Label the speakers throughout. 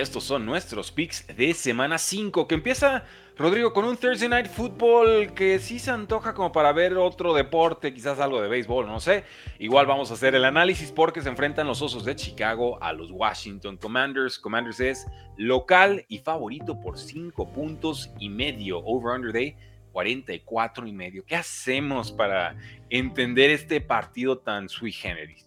Speaker 1: Estos son nuestros picks de semana 5, que empieza, Rodrigo, con un Thursday Night Football que sí se antoja como para ver otro deporte, quizás algo de béisbol, no sé. Igual vamos a hacer el análisis porque se enfrentan los Osos de Chicago a los Washington Commanders. Commanders es local y favorito por 5 puntos y medio. Over-under day 44 y medio. ¿Qué hacemos para entender este partido tan sui generis?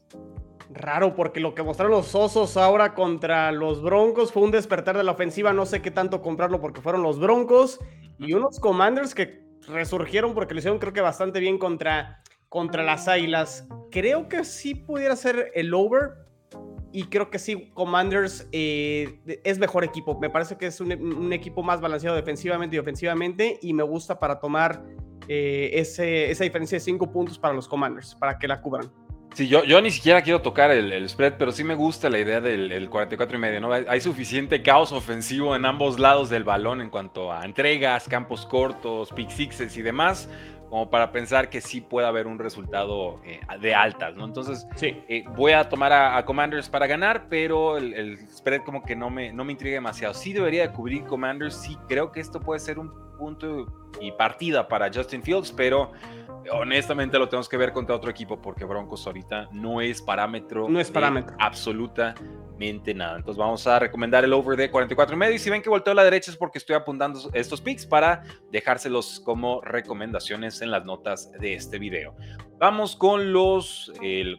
Speaker 2: Raro, porque lo que mostraron los osos ahora contra los Broncos fue un despertar de la ofensiva. No sé qué tanto comprarlo porque fueron los Broncos y unos Commanders que resurgieron porque lo hicieron creo que bastante bien contra, contra las Águilas. Creo que sí pudiera ser el over y creo que sí, Commanders eh, es mejor equipo. Me parece que es un, equipo más balanceado defensivamente y ofensivamente y me gusta para tomar eh, ese, esa diferencia de 5 puntos para los Commanders, para que la cubran.
Speaker 1: Sí, yo, yo ni siquiera quiero tocar el, spread, pero sí me gusta la idea del 44 y medio, ¿no? Hay, suficiente caos ofensivo en ambos lados del balón en cuanto a entregas, campos cortos, pick sixes y demás, como para pensar que sí puede haber un resultado eh, de altas, ¿no? Entonces, sí. Eh, voy a tomar a, Commanders para ganar, pero el, spread como que no me, no me intriga demasiado. Sí debería de cubrir Commanders, sí creo que esto puede ser un punto y partida para Justin Fields, pero honestamente lo tenemos que ver contra otro equipo porque Broncos ahorita no es parámetro.
Speaker 2: No es parámetro.
Speaker 1: absolutamente nada. Entonces vamos a recomendar el over de 44 y medio. Y si ven que volteo a la derecha es porque estoy apuntando estos picks para dejárselos como recomendaciones en las notas de este video. Vamos con los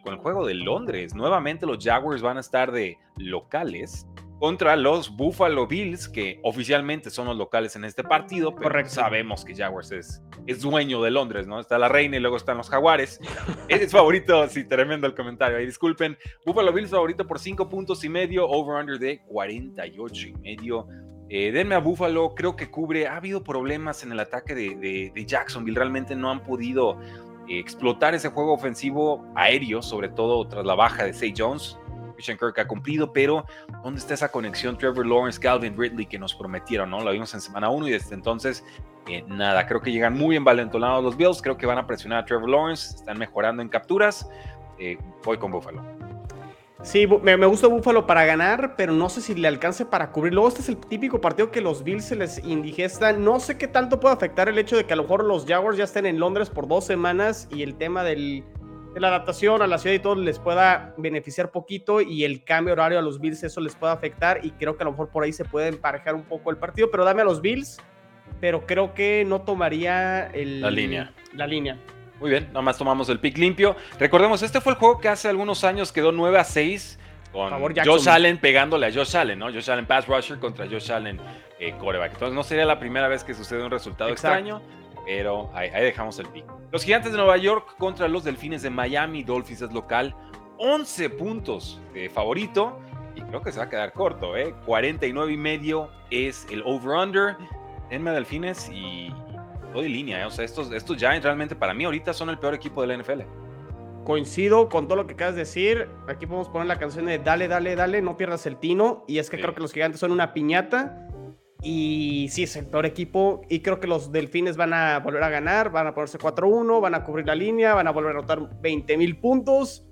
Speaker 1: con el juego de Londres. Nuevamente los Jaguars van a estar de locales contra los Buffalo Bills, que oficialmente son los locales en este partido, pero sabemos que Jaguars es, es dueño de Londres, ¿no? Está la reina y luego están los Jaguares. es favorito, sí, tremendo el comentario ahí, disculpen. Buffalo Bills favorito por 5 puntos y medio, over-under de 48 y medio. Eh, denme a Buffalo, creo que cubre, ha habido problemas en el ataque de, de, Jacksonville, realmente no han podido eh, explotar ese juego ofensivo aéreo, sobre todo tras la baja de Say Jones. Christian Kirk ha cumplido, pero ¿dónde está esa conexión Trevor Lawrence, Calvin Ridley que nos prometieron? ¿no? Lo vimos en semana 1 y desde entonces eh, nada, creo que llegan muy envalentonados los Bills, creo que van a presionar a Trevor Lawrence, están mejorando en capturas, eh, voy con Buffalo.
Speaker 2: Sí, me, gusta Buffalo para ganar, pero no sé si le alcance para cubrir. Luego, este es el típico partido que los Bills se les indigesta. No sé qué tanto puede afectar el hecho de que a lo mejor los Jaguars ya estén en Londres por dos semanas y el tema del, la adaptación a la ciudad y todo les pueda beneficiar poquito y el cambio horario a los Bills eso les pueda afectar y creo que a lo mejor por ahí se puede emparejar un poco el partido, pero dame a los Bills, pero creo que no tomaría
Speaker 1: la línea.
Speaker 2: La línea.
Speaker 1: Muy bien, nada más tomamos el pick limpio. Recordemos, este fue el juego que hace algunos años quedó 9 a 6 con Josh Allen pegándole a Josh Allen, ¿no? Josh Allen pass rusher contra Josh Allen eh, coreback. Entonces no sería la primera vez que sucede un resultado extraño pero ahí, dejamos el pico. Los Gigantes de Nueva York contra los Delfines de Miami. Dolphins es local. 11 puntos de favorito. Y creo que se va a quedar corto, ¿eh? 49 y medio es el over-under. Denme Delfines y doy línea, ¿eh? O sea, estos, estos Giants realmente para mí ahorita son el peor equipo de la NFL.
Speaker 2: Coincido con todo lo que acabas de decir. Aquí podemos poner la canción de Dale, dale, dale, no pierdas el tino. Y es que creo que los gigantes son una piñata y sí, es el peor equipo. Y creo que los Delfines van a volver a ganar, van a ponerse 4-1, van a cubrir la línea, van a volver a anotar 20 mil puntos.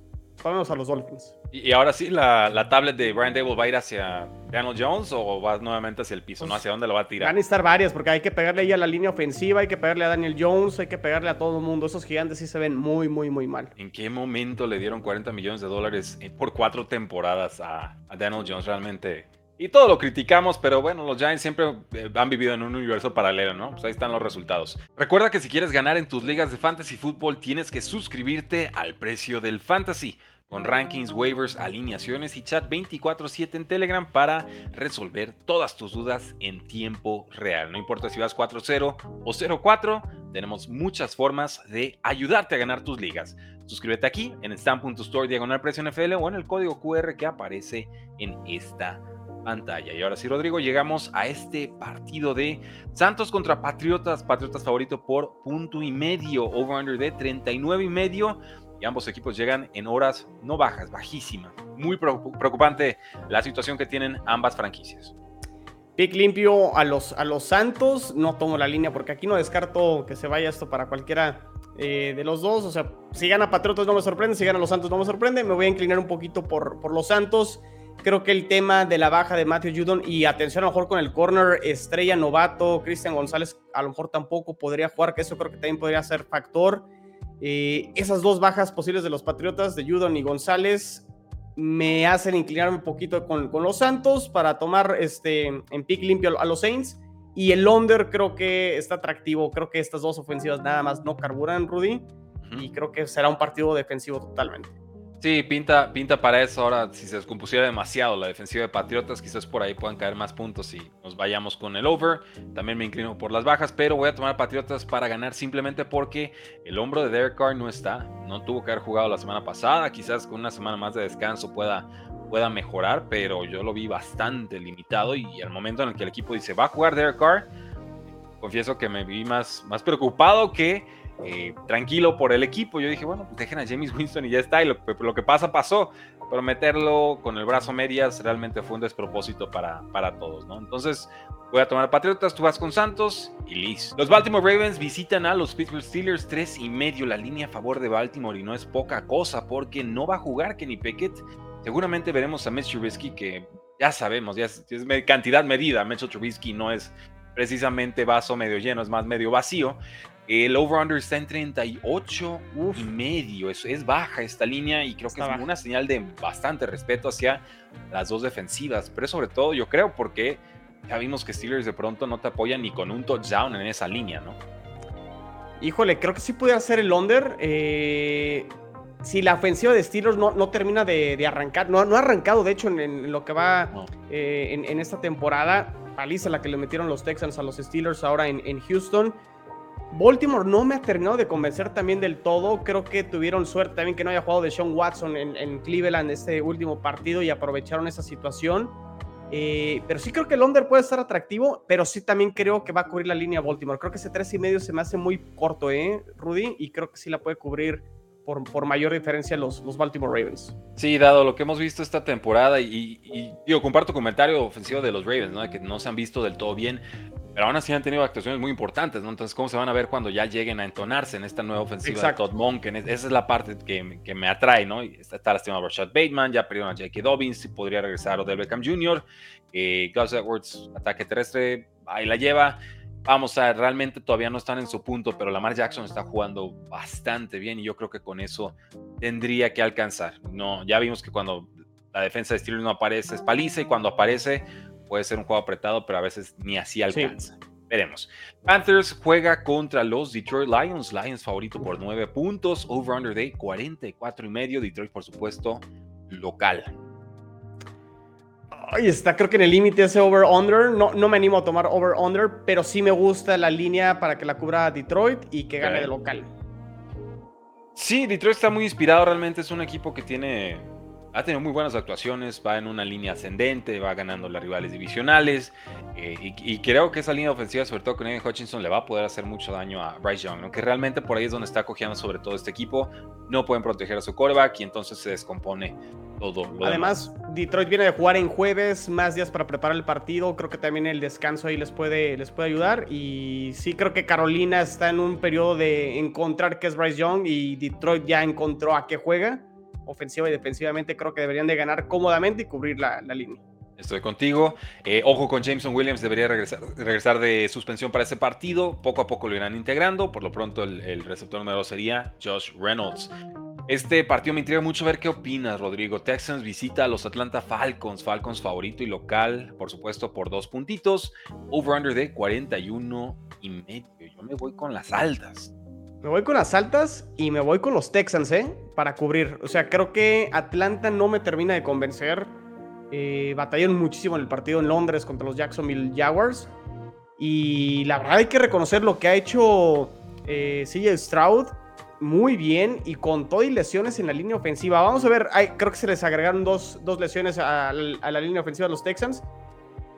Speaker 2: Vamos a los Dolphins.
Speaker 1: Y, ahora sí, la, tablet de Brian Dable va a ir hacia Daniel Jones o va nuevamente hacia el piso, ¿no? Pues, ¿Hacia dónde lo va a tirar?
Speaker 2: Van a estar varias, porque hay que pegarle ahí a la línea ofensiva, hay que pegarle a Daniel Jones, hay que pegarle a todo el mundo. Esos gigantes sí se ven muy, muy, muy mal.
Speaker 1: ¿En qué momento le dieron 40 millones de dólares por cuatro temporadas a, a Daniel Jones? Realmente y todo lo criticamos, pero bueno, los Giants siempre eh, han vivido en un universo paralelo, ¿no? Pues ahí están los resultados. Recuerda que si quieres ganar en tus ligas de fantasy fútbol, tienes que suscribirte al precio del fantasy con rankings, waivers, alineaciones y chat 24/7 en Telegram para resolver todas tus dudas en tiempo real. No importa si vas 4-0 o 0-4, tenemos muchas formas de ayudarte a ganar tus ligas. Suscríbete aquí en stamp.store diagonal precio NFL o en el código QR que aparece en esta pantalla. Y ahora sí, Rodrigo, llegamos a este partido de Santos contra Patriotas. Patriotas favorito por punto y medio, over-under de 39 y medio. Y ambos equipos llegan en horas no bajas, bajísimas. Muy preocupante la situación que tienen ambas franquicias.
Speaker 2: Pick limpio a los, a los Santos. No tomo la línea porque aquí no descarto que se vaya esto para cualquiera eh, de los dos. O sea, si gana Patriotas no me sorprende, si gana los Santos no me sorprende. Me voy a inclinar un poquito por, por los Santos. Creo que el tema de la baja de Matthew Judon y atención a lo mejor con el corner estrella novato, Cristian González a lo mejor tampoco podría jugar, que eso creo que también podría ser factor. Eh, esas dos bajas posibles de los Patriotas, de Judon y González, me hacen inclinarme un poquito con, con los Santos para tomar este, en pick limpio a los Saints. Y el under creo que está atractivo. Creo que estas dos ofensivas nada más no carburan, Rudy. Y creo que será un partido defensivo totalmente.
Speaker 1: Sí, pinta, pinta para eso. Ahora, si se descompusiera demasiado la defensiva de Patriotas, quizás por ahí puedan caer más puntos y nos vayamos con el over. También me inclino por las bajas, pero voy a tomar Patriotas para ganar simplemente porque el hombro de Derek Carr no está. No tuvo que haber jugado la semana pasada. Quizás con una semana más de descanso pueda, pueda mejorar, pero yo lo vi bastante limitado. Y al momento en el que el equipo dice va a jugar Derek Carr, confieso que me vi más, más preocupado que eh, tranquilo por el equipo. Yo dije, bueno, pues dejen a James Winston y ya está. Y lo, lo, que pasa, pasó. Pero meterlo con el brazo medias realmente fue un despropósito para, para todos, ¿no? Entonces, voy a tomar Patriotas, tú vas con Santos y listo. Los Baltimore Ravens visitan a los Pittsburgh Steelers 3 y medio. La línea a favor de Baltimore y no es poca cosa porque no va a jugar Kenny Pickett. Seguramente veremos a Mitch Trubisky que ya sabemos, ya es, es cantidad medida. Mitchell Trubisky no es precisamente vaso medio lleno, es más medio vacío. El over-under está en 38 y medio. Es, es baja esta línea y creo que es una señal de bastante respeto hacia las dos defensivas. Pero sobre todo, yo creo, porque ya vimos que Steelers de pronto no te apoyan ni con un touchdown en esa línea, ¿no?
Speaker 2: Híjole, creo que sí pudiera ser el under. Eh, si la ofensiva de Steelers no, no termina de, arrancar, no, no, ha arrancado, de hecho, en, lo que va eh, en, esta temporada. Paliza la que le metieron los Texans a los Steelers ahora en, en Houston. Baltimore no me ha terminado de convencer también del todo. Creo que tuvieron suerte también que no haya jugado de Sean Watson en, Cleveland este último partido y aprovecharon esa situación. Eh, pero sí creo que el under puede estar atractivo, pero sí también creo que va a cubrir la línea Baltimore. Creo que ese tres y medio se me hace muy corto, ¿eh, Rudy? Y creo que sí la puede cubrir por, mayor diferencia los, Baltimore Ravens.
Speaker 1: Sí, dado lo que hemos visto esta temporada y, y, digo, comparto comentario ofensivo de los Ravens, ¿no? Que no se han visto del todo bien. Pero aún así han tenido actuaciones muy importantes, ¿no? Entonces, ¿cómo se van a ver cuando ya lleguen a entonarse en esta nueva ofensiva de Todd Monken? Esa es la parte que, que me atrae, ¿no? Está, está lastimado Rashad Bateman, ya perdieron a J.K. Dobbins, podría regresar Odell Beckham Jr., eh, Gus Edwards, ataque terrestre, ahí la lleva. Vamos a realmente todavía no están en su punto, pero Lamar Jackson está jugando bastante bien y yo creo que con eso tendría que alcanzar. No, ya vimos que cuando la defensa de Steelers no aparece es paliza y cuando aparece puede ser un juego apretado, pero a veces ni así alcanza. Veremos. Panthers juega contra los Detroit Lions. Lions favorito por 9 puntos. Over-under de 44 y medio. Detroit, por supuesto, local.
Speaker 2: Ay, está creo que en el límite ese over-under. No, no me animo a tomar over-under, pero sí me gusta la línea para que la cubra Detroit y que gane de local.
Speaker 1: Sí, Detroit está muy inspirado. Realmente es un equipo que tiene ha tenido muy buenas actuaciones, va en una línea ascendente, va ganando las rivales divisionales eh, y, creo que esa línea ofensiva, sobre todo con Ian Hutchinson, le va a poder hacer mucho daño a Bryce Young, aunque realmente por ahí es donde está cogiendo sobre todo este equipo, no pueden proteger a su quarterback y entonces se descompone todo.
Speaker 2: Además, Detroit viene de jugar en jueves, más días para preparar el partido, creo que también el descanso ahí les puede, les puede ayudar. Y sí creo que Carolina está en un periodo de encontrar qué es Bryce Young y Detroit ya encontró a qué juega ofensiva y defensivamente creo que deberían de ganar cómodamente y cubrir la, línea.
Speaker 1: Estoy contigo. Eh, ojo con Jameson Williams, debería regresar, de suspensión para ese partido. Poco a poco lo irán integrando. Por lo pronto, el, receptor número sería Josh Reynolds. Este partido me intriga mucho ver qué opinas, Rodrigo. Texans visita a los Atlanta Falcons. Falcons favorito y local, por supuesto, por dos puntitos. Over-under de 41 y medio. Yo me voy con las altas.
Speaker 2: Me voy con las altas y me voy con los Texans, ¿eh? Para cubrir. O sea, creo que Atlanta no me termina de convencer. Eh, batallaron muchísimo en el partido en Londres contra los Jacksonville Jaguars. Y la verdad hay que reconocer lo que ha hecho eh, CJ Stroud. muy bien y con todo y lesiones en la línea ofensiva. Vamos a ver, creo que se les agregaron dos, lesiones a, la línea ofensiva de los Texans,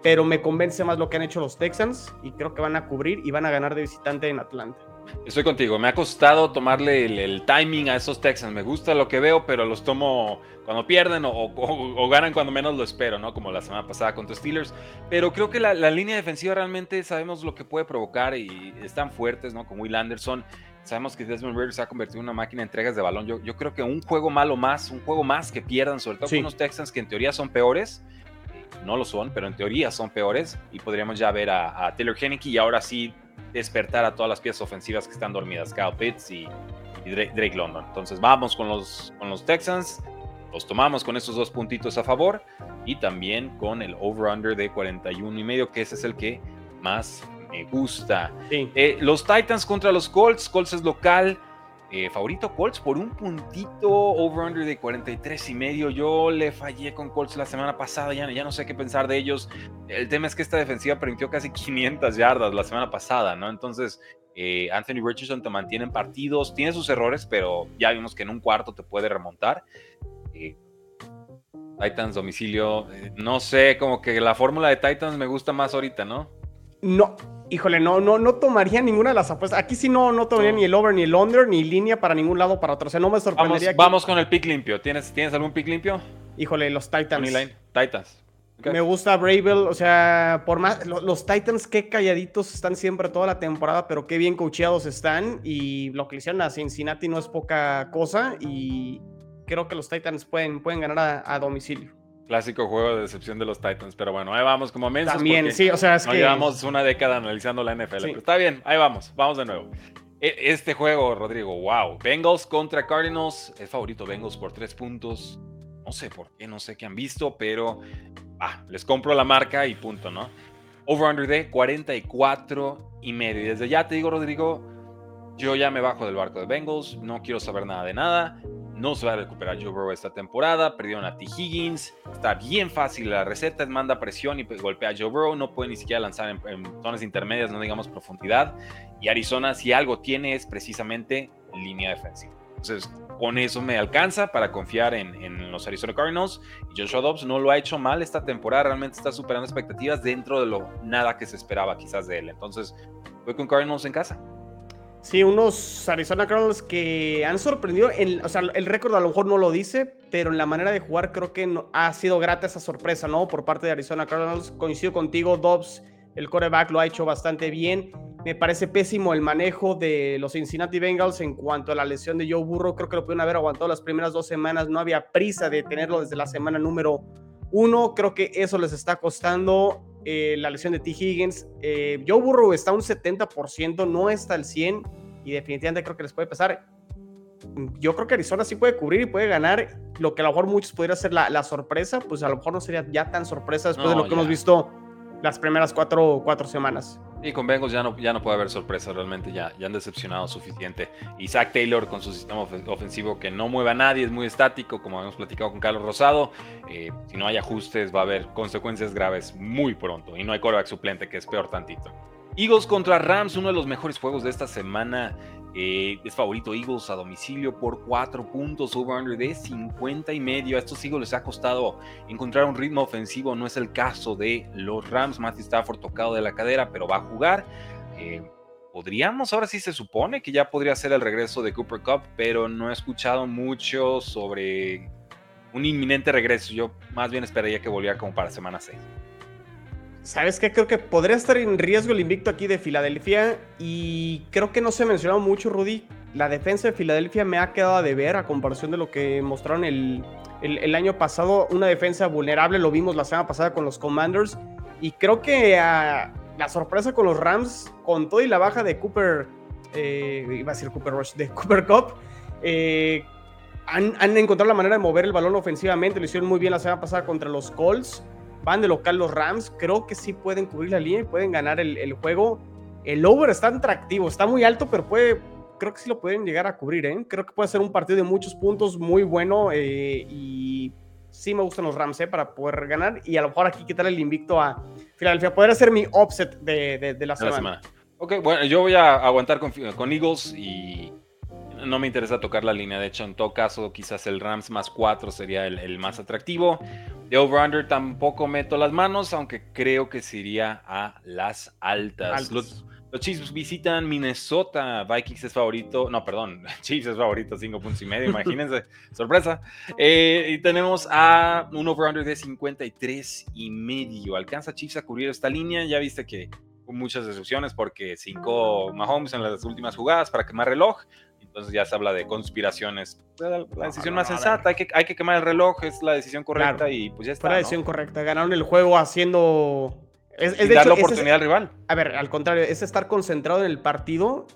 Speaker 2: pero me convence más lo que han hecho los Texans y creo que van a cubrir y van a ganar de visitante en Atlanta.
Speaker 1: Estoy contigo, me ha costado tomarle el, timing a esos Texans. Me gusta lo que veo, pero los tomo cuando pierden o, ganan cuando menos lo espero, ¿no? Como la semana pasada contra Steelers. Pero creo que la, línea defensiva realmente sabemos lo que puede provocar y están fuertes, ¿no? Como Will Anderson. Sabemos que Desmond Ridder se ha convertido en una máquina de entregas de balón. Yo, yo creo que un juego malo más, un juego más que pierdan, sobre todo con unos Texans que en teoría son peores, no lo son, pero en teoría son peores. Y podríamos ya ver a, Taylor Henneke y ahora sí despertar a todas las piezas ofensivas que están dormidas, Kyle Pitts y, Drake, London. Entonces vamos con los, con los Texans, los tomamos con esos dos puntitos a favor y también con el over-under de 41 y medio, que ese es el que más me gusta. Eh, los Titans contra los Colts, Colts es local. Eh, favorito Colts por un puntito over-under de 43 y medio. Yo le fallé con Colts la semana pasada, ya, no sé qué pensar de ellos. El tema es que esta defensiva permitió casi 500 yardas la semana pasada, ¿no? Entonces, eh, Anthony Richardson te mantiene en partidos, tiene sus errores, pero ya vimos que en un cuarto te puede remontar. Titans domicilio, no sé, como que la fórmula de Titans me gusta más ahorita, ¿no?
Speaker 2: No, híjole, no, no, no tomaría ninguna de las apuestas. Aquí sí no, no tomaría ni el over, ni el under, ni línea para ningún lado para otro. O sea, no me sorprendería.
Speaker 1: Vamos, vamos con el pick limpio. ¿Tienes, ¿Tienes algún pick limpio?
Speaker 2: Híjole, los Titans.
Speaker 1: Titans.
Speaker 2: Me gusta Bravel, o sea, por más, los, Titans qué calladitos están siempre toda la temporada, pero qué bien coacheados están y lo que le hicieron a Cincinnati no es poca cosa y creo que los Titans pueden, pueden ganar a domicilio.
Speaker 1: Clásico juego de decepción de los Titans, pero bueno, ahí vamos como mensos.
Speaker 2: También, sí, o sea, es que...
Speaker 1: llevamos una década analizando la NFL, pero está bien, ahí vamos, vamos de nuevo. E, este juego, Rodrigo, wow. Bengals contra Cardinals, es favorito Bengals por tres puntos. No sé por qué, no sé qué han visto, pero ah, les compro la marca y punto, ¿no? Over-under de 44 y medio. Y desde ya te digo, Rodrigo, yo ya me bajo del barco de Bengals, no quiero saber nada de nada. No se va a recuperar Joe Burrow esta temporada. Perdieron a T. Higgins. Está bien fácil la receta. Manda presión y golpea a Joe Burrow. No puede ni siquiera lanzar en, zonas intermedias, no digamos profundidad. Y Arizona, si algo tiene, es precisamente línea defensiva. Entonces, con eso me alcanza para confiar en, los Arizona Cardinals. Y Joshua Dobbs no lo ha hecho mal esta temporada. Realmente está superando expectativas dentro de lo nada que se esperaba quizás de él. Entonces, voy con Cardinals en casa.
Speaker 2: Sí, unos Arizona Cardinals que han sorprendido. o sea, el récord a lo mejor no lo dice, pero en la manera de jugar creo que ha sido grata esa sorpresa, ¿no? Por parte de Arizona Cardinals. Coincido contigo, Dobbs, el coreback lo ha hecho bastante bien. Me parece pésimo el manejo de los Cincinnati Bengals en cuanto a la lesión de Joe Burrow. Creo que lo pudieron haber aguantado las primeras dos semanas. No había prisa de tenerlo desde la semana número uno. Creo que eso les está costando. Eh, la lesión de T. Higgins. Eh, Joe Burrow está un 70%, no está al 100 y definitivamente creo que les puede pasar. Yo creo que Arizona sí puede cubrir y puede ganar. Lo que a lo mejor muchos podría ser la, sorpresa, pues a lo mejor no sería ya tan sorpresa después de lo que hemos visto las primeras cuatro, cuatro semanas.
Speaker 1: Y con Bengals ya no, ya no puede haber sorpresa, realmente ya, ya han decepcionado suficiente. Zach Taylor con su sistema ofensivo que no mueve a nadie, es muy estático, como hemos platicado con Carlos Rosado. Eh, si no hay ajustes, va a haber consecuencias graves muy pronto. Y no hay coreback suplente, que es peor tantito. Eagles contra Rams, uno de los mejores juegos de esta semana. Eh, es favorito Eagles a domicilio por 4 puntos, over-under de 50 y medio. A estos Eagles les ha costado encontrar un ritmo ofensivo. No es el caso de los Rams. Matthew Stafford tocado de la cadera, pero va a jugar. Eh, podríamos, ahora sí se supone que ya podría ser el regreso de Cooper Cup, pero no he escuchado mucho sobre un inminente regreso. Yo más bien esperaría que volviera como para semana 6.
Speaker 2: ¿Sabes qué? Creo que podría estar en riesgo el invicto aquí de Filadelfia y creo que no se ha mencionado mucho, Rudy. La defensa de Filadelfia me ha quedado de ver a comparación de lo que mostraron el, el, año pasado. Una defensa vulnerable, lo vimos la semana pasada con los Commanders. Y creo que ah, la sorpresa con los Rams, con todo y la baja de Cooper, eh, iba a decir Cooper Rush, de Cooper Cup, eh, han, han encontrado la manera de mover el balón ofensivamente. Lo hicieron muy bien la semana pasada contra los Colts van de local los Rams, creo que sí pueden cubrir la línea y pueden ganar el, juego. El over está atractivo, está muy alto, pero puede, creo que sí lo pueden llegar a cubrir, ¿eh? Creo que puede ser un partido de muchos puntos muy bueno eh, y sí me gustan los Rams ¿eh? para poder ganar y a lo mejor aquí quitar el invicto a Filadelfia. Poder ser mi offset de, la, semana.
Speaker 1: Ok, bueno, yo voy a aguantar con, con Eagles y no me interesa tocar la línea. De hecho, en todo caso, quizás el Rams más 4 sería el, más atractivo. De over-under tampoco meto las manos, aunque creo que se iría a las altas. Los, Chiefs visitan Minnesota. Vikings es favorito. No, perdón. Chiefs es favorito, 5 puntos y medio. Imagínense. sorpresa. Eh, y tenemos a un over-under de 53 y medio. ¿Alcanza Chiefs a cubrir esta línea? Ya viste que muchas decepciones porque cinco Mahomes en las últimas jugadas para quemar reloj. Entonces ya se habla de conspiraciones. La, decisión más sensata, hay que, hay que quemar el reloj, es la decisión correcta y pues ya está.
Speaker 2: Fue la decisión correcta. Ganaron el juego haciendo.
Speaker 1: Es, es dar la oportunidad al rival.
Speaker 2: A ver, al contrario, es estar concentrado en el partido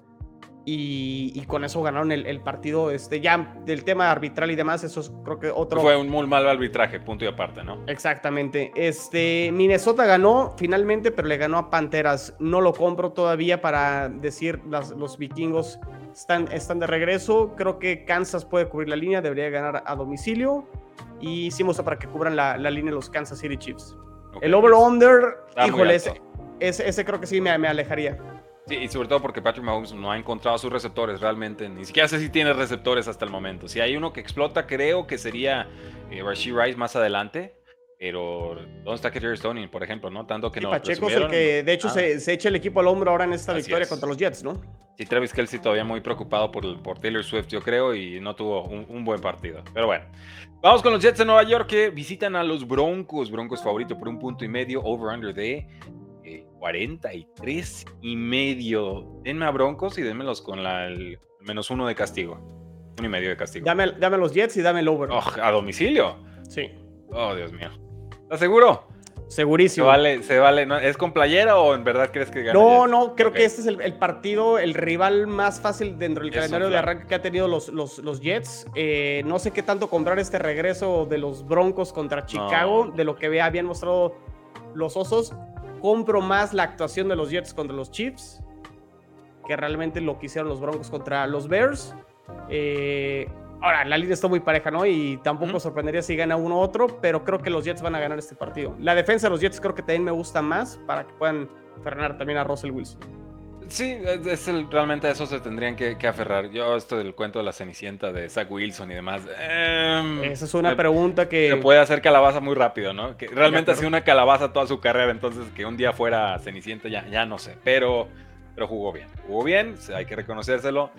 Speaker 2: y, con eso ganaron el, partido. Este, ya del tema arbitral y demás, eso es creo que otro.
Speaker 1: Fue un muy mal arbitraje, punto y aparte, ¿no?
Speaker 2: Exactamente. Este, Minnesota ganó finalmente, pero le ganó a Panteras. No lo compro todavía para decir los vikingos están, están de regreso. Creo que Kansas puede cubrir la línea, debería ganar a domicilio. Y hicimos para que cubran la, línea los Kansas City Chiefs. el over-under, híjole, ese, ese, creo que sí me, me alejaría.
Speaker 1: Sí, y sobre todo porque Patrick Mahomes no ha encontrado sus receptores realmente. Ni siquiera sé si tiene receptores hasta el momento. Si hay uno que explota, creo que sería eh, Rashid Rice más adelante. Pero, ¿dónde está Kerry Stoney, por ejemplo? ¿no? Tanto que no.
Speaker 2: Pacheco es el que, de hecho, ah. se, echa el equipo al hombro ahora en esta victoria contra los Jets, ¿no?
Speaker 1: Sí, Travis Kelsey todavía muy preocupado por, por Taylor Swift, yo creo, y no tuvo un, un, buen partido. Pero bueno, vamos con los Jets de Nueva York que visitan a los Broncos. Broncos favorito por un punto y medio, over-under de 43 y medio. Denme a Broncos y denmelos con la, el menos uno de castigo. Uno y medio de castigo.
Speaker 2: Dame, dame los Jets y dame el over.
Speaker 1: Oh, ¿A domicilio?
Speaker 2: Sí.
Speaker 1: Oh, Dios mío. ¿Estás seguro?
Speaker 2: Segurísimo.
Speaker 1: Se vale, se vale. ¿Es con playera o en verdad crees que gana?
Speaker 2: No, no, creo que este es el, partido, el rival más fácil dentro del calendario de arranque que ha tenido los, los, Jets. Eh, no sé qué tanto comprar este regreso de los Broncos contra Chicago, de lo que habían mostrado los Osos compro más la actuación de los Jets contra los Chiefs que realmente lo que hicieron los Broncos contra los Bears. Eh, ahora, la línea está muy pareja, ¿no? Y tampoco sorprendería si gana uno u otro, pero creo que los Jets van a ganar este partido. La defensa de los Jets creo que también me gusta más para que puedan frenar también a Russell Wilson.
Speaker 1: Sí, es realmente a eso se tendrían que, aferrar. Yo, esto del cuento de la Cenicienta de Zach Wilson y demás.
Speaker 2: Em, Esa es una pregunta que.
Speaker 1: Se puede hacer calabaza muy rápido, ¿no? Que realmente ha sido una calabaza toda su carrera, entonces que un día fuera Cenicienta ya, ya no sé. Pero, pero jugó bien. Jugó bien, hay que reconocérselo.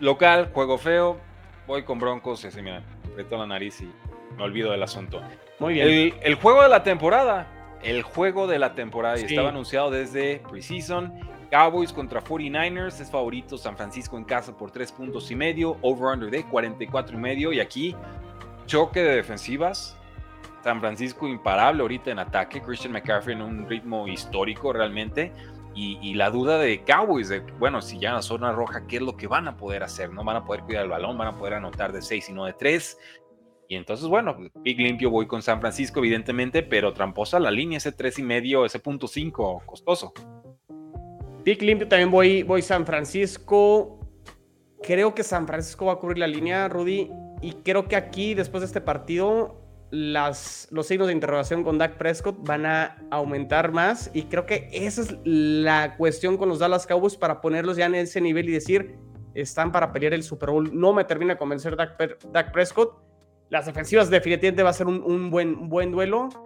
Speaker 1: Local, juego feo. Voy con Broncos y así, mira, aprieto la nariz y me olvido del asunto.
Speaker 2: Muy bien.
Speaker 1: El, juego de la temporada. El juego de la temporada. Y estaba anunciado desde Preseason Cowboys contra 49ers es favorito San Francisco en casa por 3 puntos y medio, over-under de 44 y medio. Y aquí, choque de defensivas. San Francisco imparable ahorita en ataque. Christian McCaffrey en un ritmo histórico realmente. Y, la duda de Cowboys, de bueno, si ya en la zona roja, ¿qué es lo que van a poder hacer? ¿No van a poder cuidar el balón? ¿Van a poder anotar de 6 y no de 3? Y entonces, bueno, big limpio voy con San Francisco, evidentemente, pero tramposa la línea, ese 3 y medio, ese punto 5, costoso.
Speaker 2: Pick limpio también voy, voy San Francisco. Creo que San Francisco va a cubrir la línea, Rudy. Y creo que aquí, después de este partido, las, los signos de interrogación con Dak Prescott van a aumentar más. Y creo que esa es la cuestión con los Dallas Cowboys para ponerlos ya en ese nivel y decir, están para pelear el Super Bowl. No me termina de convencer Dak, Prescott. Las defensivas definitivamente va a ser un, un buen, un buen duelo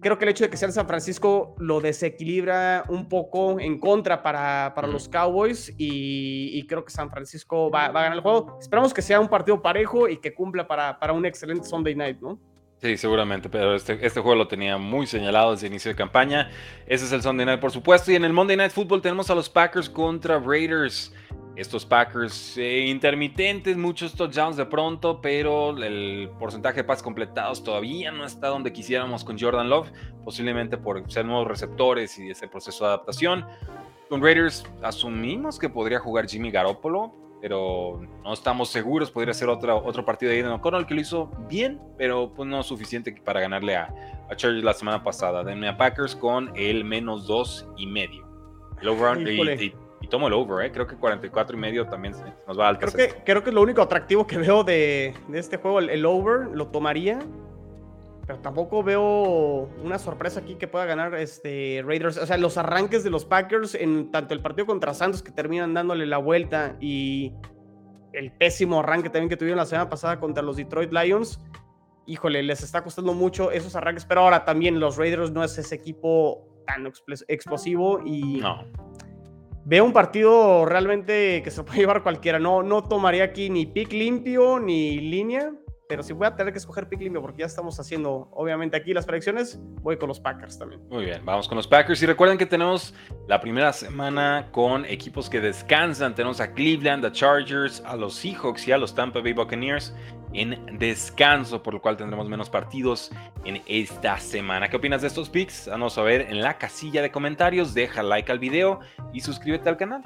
Speaker 2: creo que el hecho de que sea en San Francisco lo desequilibra un poco en contra para, para los Cowboys y, creo que San Francisco va, a ganar el juego. Esperamos que sea un partido parejo y que cumpla para, para un excelente Sunday night, ¿no?
Speaker 1: Sí, seguramente, pero este, este juego lo tenía muy señalado desde el inicio de campaña. Ese es el Sunday Night, por supuesto. Y en el Monday Night Football tenemos a los Packers contra Raiders. Estos Packers eh, intermitentes, muchos touchdowns de pronto, pero el porcentaje de pases completados todavía no está donde quisiéramos con Jordan Love, posiblemente por ser nuevos receptores y ese proceso de adaptación. Con Raiders asumimos que podría jugar Jimmy Garoppolo, pero no estamos seguros. Podría ser otro, otro partido de Aiden O'Connell que lo hizo bien, pero pues no suficiente para ganarle a, a Chargers la semana pasada. Denme a Packers con el menos dos y medio. El over, y, tomo el over, ¿eh? creo que 44 y medio también nos va a
Speaker 2: alcanzar. Creo que, creo que es lo único atractivo que veo de, de este juego, el, el over, lo tomaría pero tampoco veo una sorpresa aquí que pueda ganar este Raiders. O sea, los arranques de los Packers en tanto el partido contra Santos que terminan dándole la vuelta y, el pésimo arranque también que tuvieron la semana pasada contra los Detroit Lions, híjole, les está costando mucho esos arranques, pero ahora también los Raiders no es ese equipo tan explosivo y
Speaker 1: no.
Speaker 2: Veo un partido realmente que se puede llevar cualquiera. No, no tomaría aquí ni pick limpio ni línea, pero si voy a tener que escoger pick limpio porque ya estamos haciendo, obviamente, aquí las predicciones, voy con los Packers también.
Speaker 1: Muy bien, vamos con los Packers. Y recuerden que tenemos la primera semana con equipos que descansan. Tenemos a Cleveland, a Chargers, a los Seahawks y a los Tampa Bay Buccaneers en descanso, por lo cual tendremos menos partidos en esta semana. ¿Qué opinas de estos picks? Vamos a ver en la casilla de comentarios. Deja like al video y suscríbete al canal.